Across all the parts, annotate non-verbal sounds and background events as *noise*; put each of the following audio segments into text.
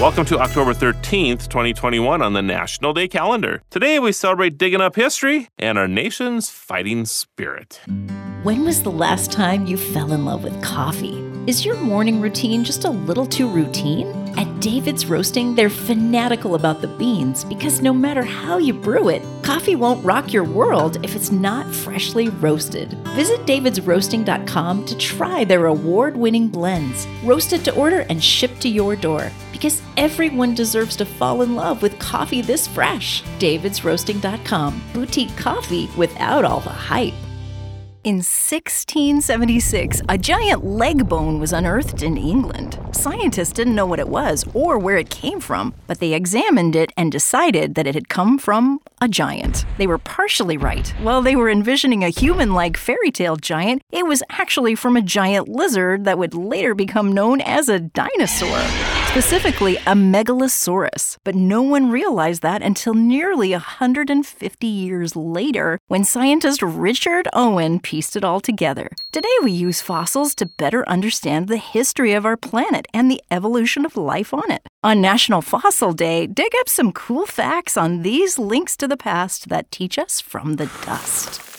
Welcome to October 13th, 2021 on the National Day calendar. Today we celebrate digging up history and our nation's fighting spirit. When was the last time you fell in love with coffee? Is your morning routine just a little too routine? David's Roasting, they're fanatical about the beans because no matter how you brew it, coffee won't rock your world if it's not freshly roasted. Visit davidsroasting.com to try their award winning blends, roasted to order and shipped to your door. Because everyone deserves to fall in love with coffee this fresh. davidsroasting.com, boutique coffee without all the hype. In 1676, a giant leg bone was unearthed in England. Scientists didn't know what it was or where it came from, but they examined it and decided that it had come from a giant. They were partially right. While they were envisioning a human like fairy tale giant, it was actually from a giant lizard that would later become known as a dinosaur specifically a megalosaurus. But no one realized that until nearly 150 years later when scientist Richard Owen pieced it all together. Today we use fossils to better understand the history of our planet and the evolution of life on it. On National Fossil Day, dig up some cool facts on these links to the past that teach us from the dust.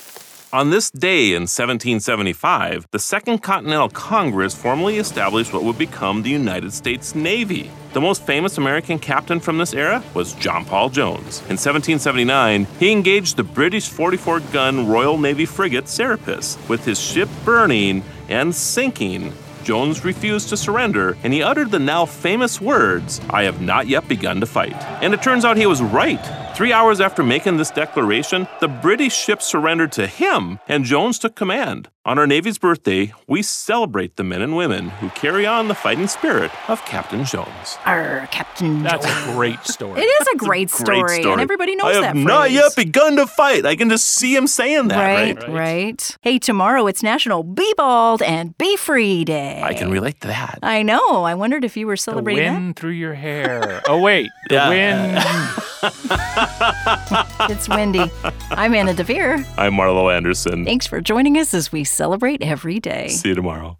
On this day in 1775, the Second Continental Congress formally established what would become the United States Navy. The most famous American captain from this era was John Paul Jones. In 1779, he engaged the British 44 gun Royal Navy frigate Serapis. With his ship burning and sinking, Jones refused to surrender, and he uttered the now famous words, I have not yet begun to fight. And it turns out he was right. Three hours after making this declaration, the British ship surrendered to him, and Jones took command. On our Navy's birthday, we celebrate the men and women who carry on the fighting spirit of Captain Jones. Arr, Captain That's Jones. a great story. It is a great, story, and everybody knows I that have phrase. not yet begun to fight. I can just see him saying that, Right, right? right, Right. Hey, tomorrow it's National Be Bald and Be Free Day. I can relate to that. I know. I wondered if you were celebrating the celebrating wind through your hair. Oh wait, the Yeah. wind. *laughs* *laughs* It's windy. I'm Anna Devere. I'm Marlo Anderson. Thanks for joining us as we celebrate every day. See you tomorrow.